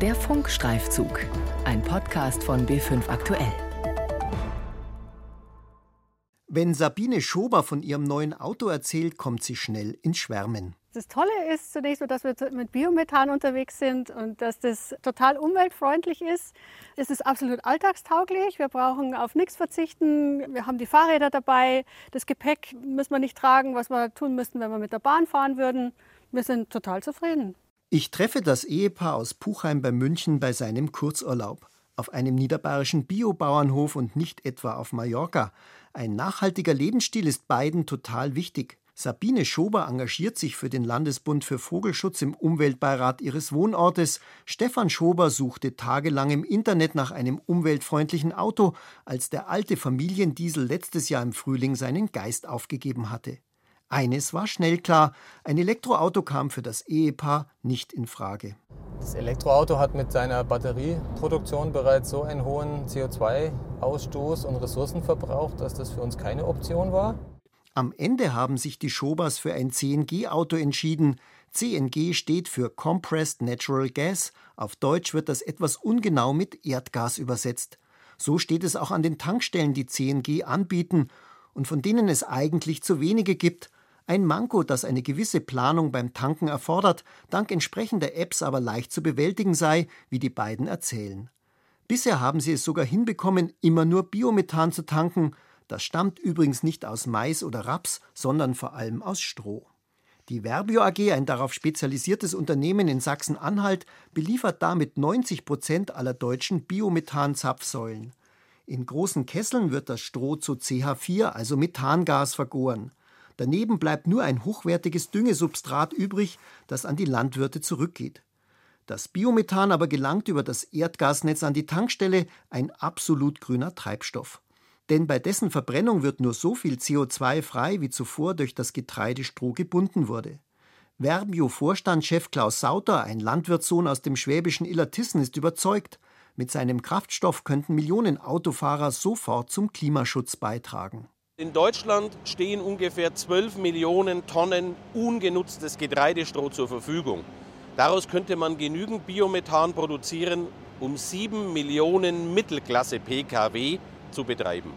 Der Funkstreifzug, ein Podcast von B5 Aktuell. Wenn Sabine Schober von ihrem neuen Auto erzählt, kommt sie schnell ins Schwärmen. Das Tolle ist zunächst mal, dass wir mit Biomethan unterwegs sind und dass das total umweltfreundlich ist. Es ist absolut alltagstauglich. Wir brauchen auf nichts verzichten. Wir haben die Fahrräder dabei. Das Gepäck müssen wir nicht tragen, was wir tun müssten, wenn wir mit der Bahn fahren würden. Wir sind total zufrieden. Ich treffe das Ehepaar aus Puchheim bei München bei seinem Kurzurlaub. Auf einem niederbayerischen Biobauernhof und nicht etwa auf Mallorca. Ein nachhaltiger Lebensstil ist beiden total wichtig. Sabine Schober engagiert sich für den Landesbund für Vogelschutz im Umweltbeirat ihres Wohnortes. Stefan Schober suchte tagelang im Internet nach einem umweltfreundlichen Auto, als der alte Familiendiesel letztes Jahr im Frühling seinen Geist aufgegeben hatte. Eines war schnell klar, ein Elektroauto kam für das Ehepaar nicht in Frage. Das Elektroauto hat mit seiner Batterieproduktion bereits so einen hohen CO2-Ausstoß und Ressourcenverbrauch, dass das für uns keine Option war. Am Ende haben sich die Schobers für ein CNG-Auto entschieden. CNG steht für Compressed Natural Gas. Auf Deutsch wird das etwas ungenau mit Erdgas übersetzt. So steht es auch an den Tankstellen, die CNG anbieten und von denen es eigentlich zu wenige gibt. Ein Manko, das eine gewisse Planung beim Tanken erfordert, dank entsprechender Apps aber leicht zu bewältigen sei, wie die beiden erzählen. Bisher haben sie es sogar hinbekommen, immer nur Biomethan zu tanken, das stammt übrigens nicht aus Mais oder Raps, sondern vor allem aus Stroh. Die Verbio AG, ein darauf spezialisiertes Unternehmen in Sachsen-Anhalt, beliefert damit 90 Prozent aller deutschen Biomethan-Zapfsäulen. In großen Kesseln wird das Stroh zu CH4, also Methangas, vergoren. Daneben bleibt nur ein hochwertiges Düngesubstrat übrig, das an die Landwirte zurückgeht. Das Biomethan aber gelangt über das Erdgasnetz an die Tankstelle, ein absolut grüner Treibstoff denn bei dessen Verbrennung wird nur so viel CO2 frei, wie zuvor durch das Getreidestroh gebunden wurde. Verbio-Vorstandschef Klaus Sauter, ein Landwirtssohn aus dem schwäbischen Illertissen, ist überzeugt, mit seinem Kraftstoff könnten Millionen Autofahrer sofort zum Klimaschutz beitragen. In Deutschland stehen ungefähr 12 Millionen Tonnen ungenutztes Getreidestroh zur Verfügung. Daraus könnte man genügend Biomethan produzieren, um 7 Millionen Mittelklasse-Pkw zu betreiben.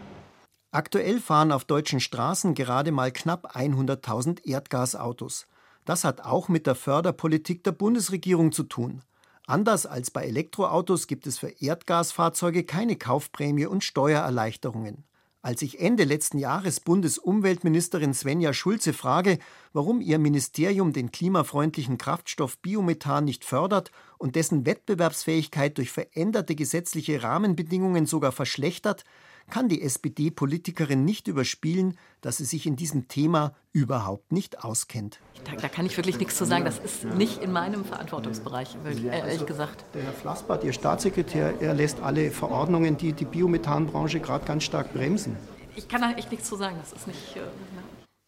Aktuell fahren auf deutschen Straßen gerade mal knapp 100.000 Erdgasautos. Das hat auch mit der Förderpolitik der Bundesregierung zu tun. Anders als bei Elektroautos gibt es für Erdgasfahrzeuge keine Kaufprämie und Steuererleichterungen. Als ich Ende letzten Jahres Bundesumweltministerin Svenja Schulze frage, warum ihr Ministerium den klimafreundlichen Kraftstoff Biomethan nicht fördert und dessen Wettbewerbsfähigkeit durch veränderte gesetzliche Rahmenbedingungen sogar verschlechtert, kann die SPD-Politikerin nicht überspielen, dass sie sich in diesem Thema überhaupt nicht auskennt. Da, da, kann ich wirklich nichts zu sagen. Das ist nicht in meinem Verantwortungsbereich, äh, ehrlich also, gesagt. Der Herr Flassbart, Ihr Staatssekretär, er lässt alle Verordnungen, die die Biomethanbranche gerade ganz stark bremsen. Ich kann da echt nichts zu sagen. Das ist nicht. Äh,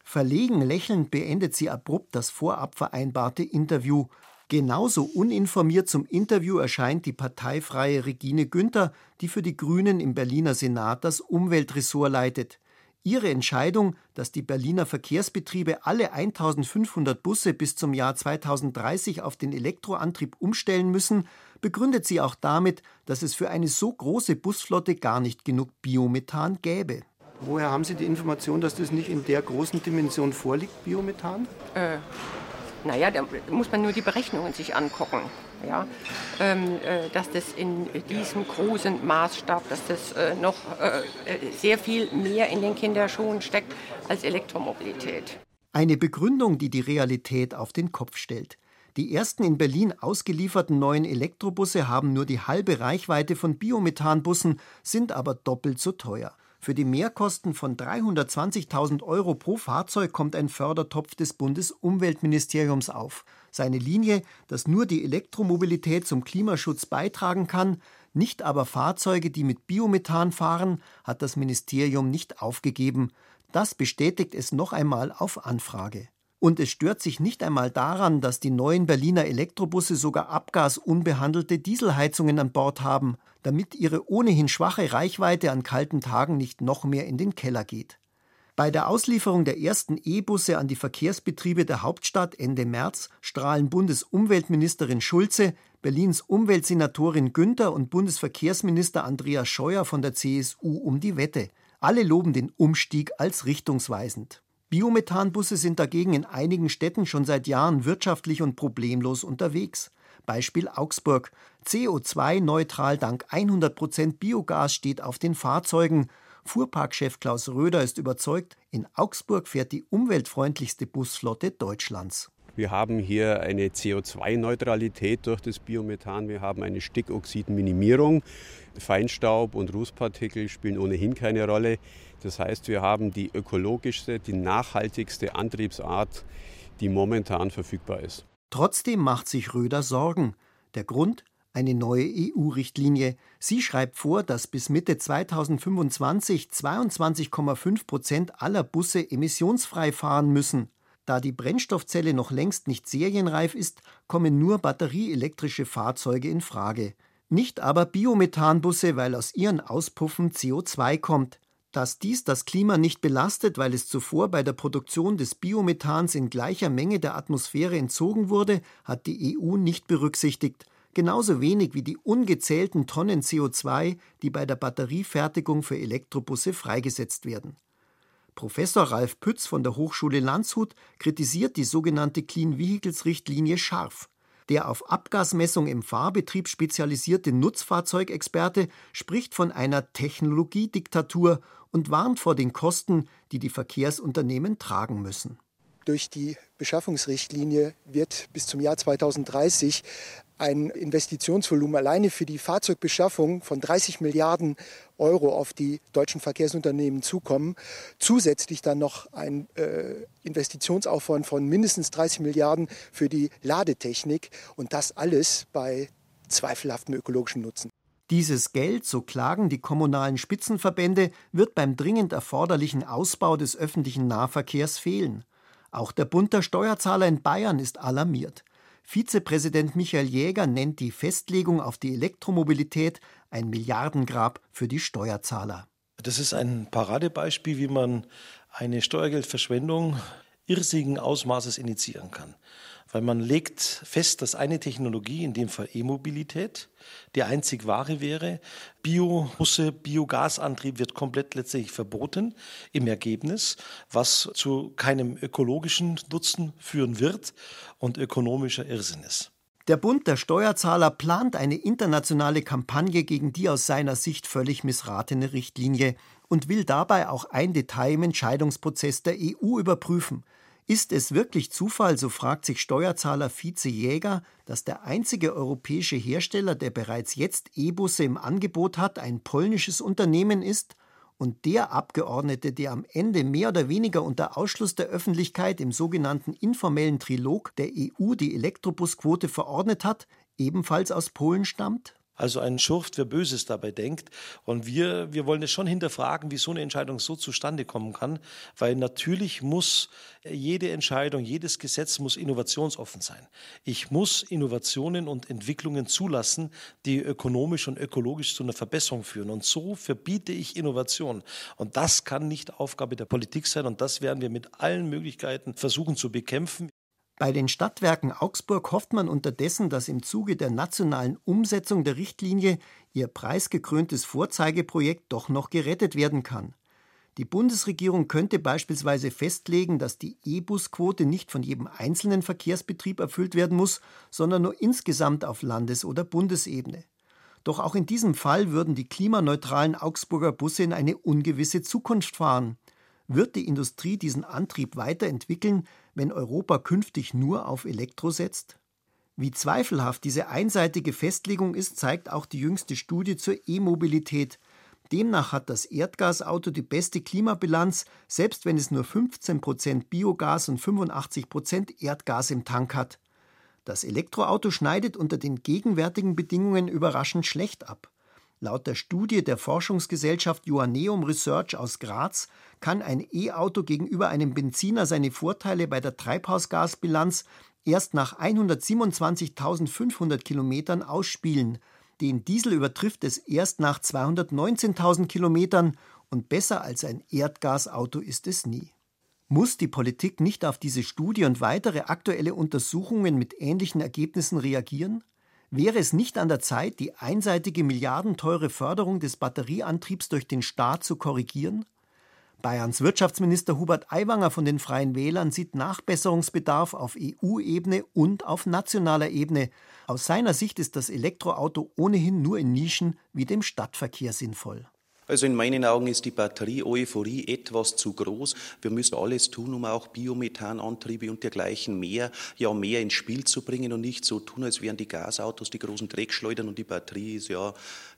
Verlegen lächelnd beendet sie abrupt das vorab vereinbarte Interview Genauso uninformiert zum Interview erscheint die parteifreie Regine Günther, die für die Grünen im Berliner Senat das Umweltressort leitet. Ihre Entscheidung, dass die Berliner Verkehrsbetriebe alle 1500 Busse bis zum Jahr 2030 auf den Elektroantrieb umstellen müssen, begründet sie auch damit, dass es für eine so große Busflotte gar nicht genug Biomethan gäbe. Woher haben Sie die Information, dass das nicht in der großen Dimension vorliegt, Biomethan? Äh, naja, da muss man nur die Berechnungen sich angucken. Ja, ähm, äh, dass das in diesem großen Maßstab, dass das äh, noch äh, sehr viel mehr in den Kinderschuhen steckt als Elektromobilität. Eine Begründung, die die Realität auf den Kopf stellt. Die ersten in Berlin ausgelieferten neuen Elektrobusse haben nur die halbe Reichweite von Biomethanbussen, sind aber doppelt so teuer. Für die Mehrkosten von 320.000 Euro pro Fahrzeug kommt ein Fördertopf des Bundesumweltministeriums auf. Seine Linie, dass nur die Elektromobilität zum Klimaschutz beitragen kann, nicht aber Fahrzeuge, die mit Biomethan fahren, hat das Ministerium nicht aufgegeben. Das bestätigt es noch einmal auf Anfrage. Und es stört sich nicht einmal daran, dass die neuen Berliner Elektrobusse sogar abgasunbehandelte Dieselheizungen an Bord haben, damit ihre ohnehin schwache Reichweite an kalten Tagen nicht noch mehr in den Keller geht. Bei der Auslieferung der ersten E-Busse an die Verkehrsbetriebe der Hauptstadt Ende März strahlen Bundesumweltministerin Schulze, Berlins Umweltsenatorin Günther und Bundesverkehrsminister Andreas Scheuer von der CSU um die Wette. Alle loben den Umstieg als richtungsweisend. Biomethanbusse sind dagegen in einigen Städten schon seit Jahren wirtschaftlich und problemlos unterwegs. Beispiel Augsburg. CO2-neutral dank 100% Biogas steht auf den Fahrzeugen. Fuhrparkchef Klaus Röder ist überzeugt, in Augsburg fährt die umweltfreundlichste Busflotte Deutschlands. Wir haben hier eine CO2-Neutralität durch das Biomethan. Wir haben eine Stickoxidminimierung. Feinstaub und Rußpartikel spielen ohnehin keine Rolle. Das heißt, wir haben die ökologischste, die nachhaltigste Antriebsart, die momentan verfügbar ist. Trotzdem macht sich Röder Sorgen. Der Grund? eine neue EU-Richtlinie. Sie schreibt vor, dass bis Mitte 2025 22,5 Prozent aller Busse emissionsfrei fahren müssen. Da die Brennstoffzelle noch längst nicht serienreif ist, kommen nur batterieelektrische Fahrzeuge in Frage. Nicht aber Biomethanbusse, weil aus ihren Auspuffen CO2 kommt. Dass dies das Klima nicht belastet, weil es zuvor bei der Produktion des Biomethans in gleicher Menge der Atmosphäre entzogen wurde, hat die EU nicht berücksichtigt genauso wenig wie die ungezählten Tonnen CO2, die bei der Batteriefertigung für Elektrobusse freigesetzt werden. Professor Ralf Pütz von der Hochschule Landshut kritisiert die sogenannte Clean Vehicles Richtlinie scharf. Der auf Abgasmessung im Fahrbetrieb spezialisierte Nutzfahrzeugexperte spricht von einer Technologiediktatur und warnt vor den Kosten, die die Verkehrsunternehmen tragen müssen. Durch die Beschaffungsrichtlinie wird bis zum Jahr 2030 ein Investitionsvolumen alleine für die Fahrzeugbeschaffung von 30 Milliarden Euro auf die deutschen Verkehrsunternehmen zukommen. Zusätzlich dann noch ein äh, Investitionsaufwand von mindestens 30 Milliarden für die Ladetechnik und das alles bei zweifelhaftem ökologischen Nutzen. Dieses Geld, so klagen die kommunalen Spitzenverbände, wird beim dringend erforderlichen Ausbau des öffentlichen Nahverkehrs fehlen. Auch der Bund der Steuerzahler in Bayern ist alarmiert. Vizepräsident Michael Jäger nennt die Festlegung auf die Elektromobilität ein Milliardengrab für die Steuerzahler. Das ist ein Paradebeispiel, wie man eine Steuergeldverschwendung irrsigen Ausmaßes initiieren kann weil man legt fest, dass eine Technologie, in dem Fall E-Mobilität, die einzig wahre wäre. Biobusse, Biogasantrieb wird komplett letztlich verboten im Ergebnis, was zu keinem ökologischen Nutzen führen wird und ökonomischer Irrsinn ist. Der Bund der Steuerzahler plant eine internationale Kampagne gegen die aus seiner Sicht völlig missratene Richtlinie und will dabei auch ein Detail im Entscheidungsprozess der EU überprüfen. Ist es wirklich Zufall, so fragt sich Steuerzahler Vize Jäger, dass der einzige europäische Hersteller, der bereits jetzt E-Busse im Angebot hat, ein polnisches Unternehmen ist und der Abgeordnete, der am Ende mehr oder weniger unter Ausschluss der Öffentlichkeit im sogenannten informellen Trilog der EU die Elektrobusquote verordnet hat, ebenfalls aus Polen stammt? Also ein Schurft, wer Böses dabei denkt. Und wir, wir wollen es schon hinterfragen, wie so eine Entscheidung so zustande kommen kann, weil natürlich muss jede Entscheidung, jedes Gesetz muss innovationsoffen sein. Ich muss Innovationen und Entwicklungen zulassen, die ökonomisch und ökologisch zu einer Verbesserung führen. Und so verbiete ich Innovation. Und das kann nicht Aufgabe der Politik sein. Und das werden wir mit allen Möglichkeiten versuchen zu bekämpfen. Bei den Stadtwerken Augsburg hofft man unterdessen, dass im Zuge der nationalen Umsetzung der Richtlinie ihr preisgekröntes Vorzeigeprojekt doch noch gerettet werden kann. Die Bundesregierung könnte beispielsweise festlegen, dass die E-Bus-Quote nicht von jedem einzelnen Verkehrsbetrieb erfüllt werden muss, sondern nur insgesamt auf Landes- oder Bundesebene. Doch auch in diesem Fall würden die klimaneutralen Augsburger Busse in eine ungewisse Zukunft fahren. Wird die Industrie diesen Antrieb weiterentwickeln, wenn Europa künftig nur auf Elektro setzt? Wie zweifelhaft diese einseitige Festlegung ist, zeigt auch die jüngste Studie zur E-Mobilität. Demnach hat das Erdgasauto die beste Klimabilanz, selbst wenn es nur 15 Prozent Biogas und 85 Prozent Erdgas im Tank hat. Das Elektroauto schneidet unter den gegenwärtigen Bedingungen überraschend schlecht ab. Laut der Studie der Forschungsgesellschaft Joanneum Research aus Graz kann ein E-Auto gegenüber einem Benziner seine Vorteile bei der Treibhausgasbilanz erst nach 127.500 Kilometern ausspielen. Den Diesel übertrifft es erst nach 219.000 Kilometern und besser als ein Erdgasauto ist es nie. Muss die Politik nicht auf diese Studie und weitere aktuelle Untersuchungen mit ähnlichen Ergebnissen reagieren? Wäre es nicht an der Zeit, die einseitige milliardenteure Förderung des Batterieantriebs durch den Staat zu korrigieren? Bayerns Wirtschaftsminister Hubert Aiwanger von den Freien Wählern sieht Nachbesserungsbedarf auf EU-Ebene und auf nationaler Ebene. Aus seiner Sicht ist das Elektroauto ohnehin nur in Nischen wie dem Stadtverkehr sinnvoll. Also in meinen Augen ist die Batterie-Euphorie etwas zu groß. Wir müssen alles tun, um auch Biomethanantriebe und dergleichen mehr, ja mehr ins Spiel zu bringen und nicht so tun, als wären die Gasautos die großen Dreckschleudern und die Batterie ist ja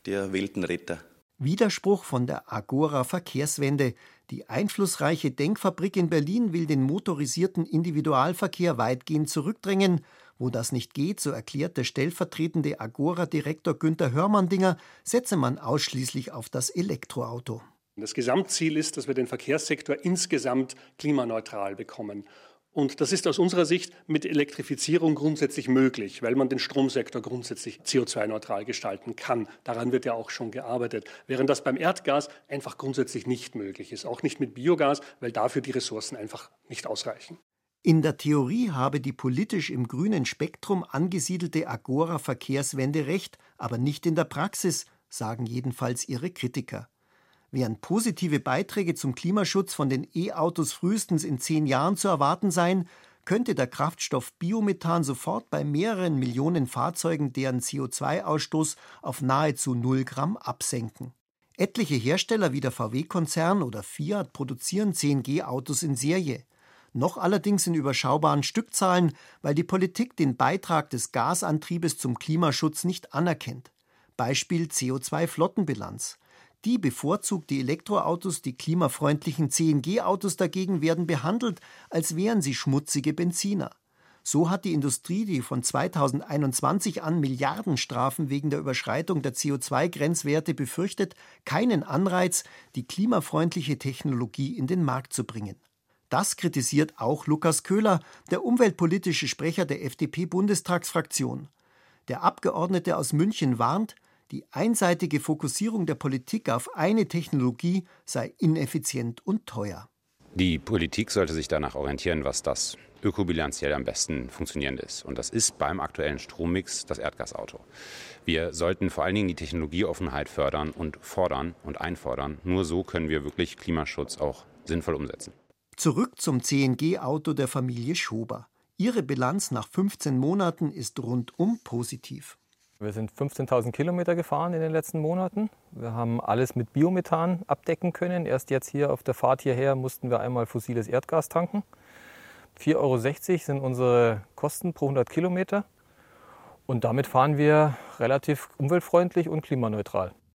der Weltenretter. Widerspruch von der Agora Verkehrswende. Die einflussreiche Denkfabrik in Berlin will den motorisierten Individualverkehr weitgehend zurückdrängen wo das nicht geht, so erklärt der stellvertretende Agora-Direktor Günther Hörmandinger, setze man ausschließlich auf das Elektroauto. Das Gesamtziel ist, dass wir den Verkehrssektor insgesamt klimaneutral bekommen. Und das ist aus unserer Sicht mit Elektrifizierung grundsätzlich möglich, weil man den Stromsektor grundsätzlich CO2-neutral gestalten kann. Daran wird ja auch schon gearbeitet. Während das beim Erdgas einfach grundsätzlich nicht möglich ist. Auch nicht mit Biogas, weil dafür die Ressourcen einfach nicht ausreichen. In der Theorie habe die politisch im grünen Spektrum angesiedelte Agora-Verkehrswende recht, aber nicht in der Praxis, sagen jedenfalls ihre Kritiker. Während positive Beiträge zum Klimaschutz von den E-Autos frühestens in zehn Jahren zu erwarten seien, könnte der Kraftstoff Biomethan sofort bei mehreren Millionen Fahrzeugen deren CO2-Ausstoß auf nahezu 0 Gramm absenken. Etliche Hersteller wie der VW-Konzern oder Fiat produzieren 10G-Autos in Serie noch allerdings in überschaubaren Stückzahlen, weil die Politik den Beitrag des Gasantriebes zum Klimaschutz nicht anerkennt. Beispiel CO2-Flottenbilanz. Die bevorzugt die Elektroautos, die klimafreundlichen CNG-Autos dagegen werden behandelt, als wären sie schmutzige Benziner. So hat die Industrie die von 2021 an Milliardenstrafen wegen der Überschreitung der CO2-Grenzwerte befürchtet, keinen Anreiz, die klimafreundliche Technologie in den Markt zu bringen. Das kritisiert auch Lukas Köhler, der umweltpolitische Sprecher der FDP-Bundestagsfraktion. Der Abgeordnete aus München warnt, die einseitige Fokussierung der Politik auf eine Technologie sei ineffizient und teuer. Die Politik sollte sich danach orientieren, was das ökobilanziell am besten funktionierend ist. Und das ist beim aktuellen Strommix das Erdgasauto. Wir sollten vor allen Dingen die Technologieoffenheit fördern und fordern und einfordern. Nur so können wir wirklich Klimaschutz auch sinnvoll umsetzen. Zurück zum CNG-Auto der Familie Schober. Ihre Bilanz nach 15 Monaten ist rundum positiv. Wir sind 15.000 Kilometer gefahren in den letzten Monaten. Wir haben alles mit Biomethan abdecken können. Erst jetzt hier auf der Fahrt hierher mussten wir einmal fossiles Erdgas tanken. 4,60 Euro sind unsere Kosten pro 100 Kilometer. Und damit fahren wir relativ umweltfreundlich und klimaneutral.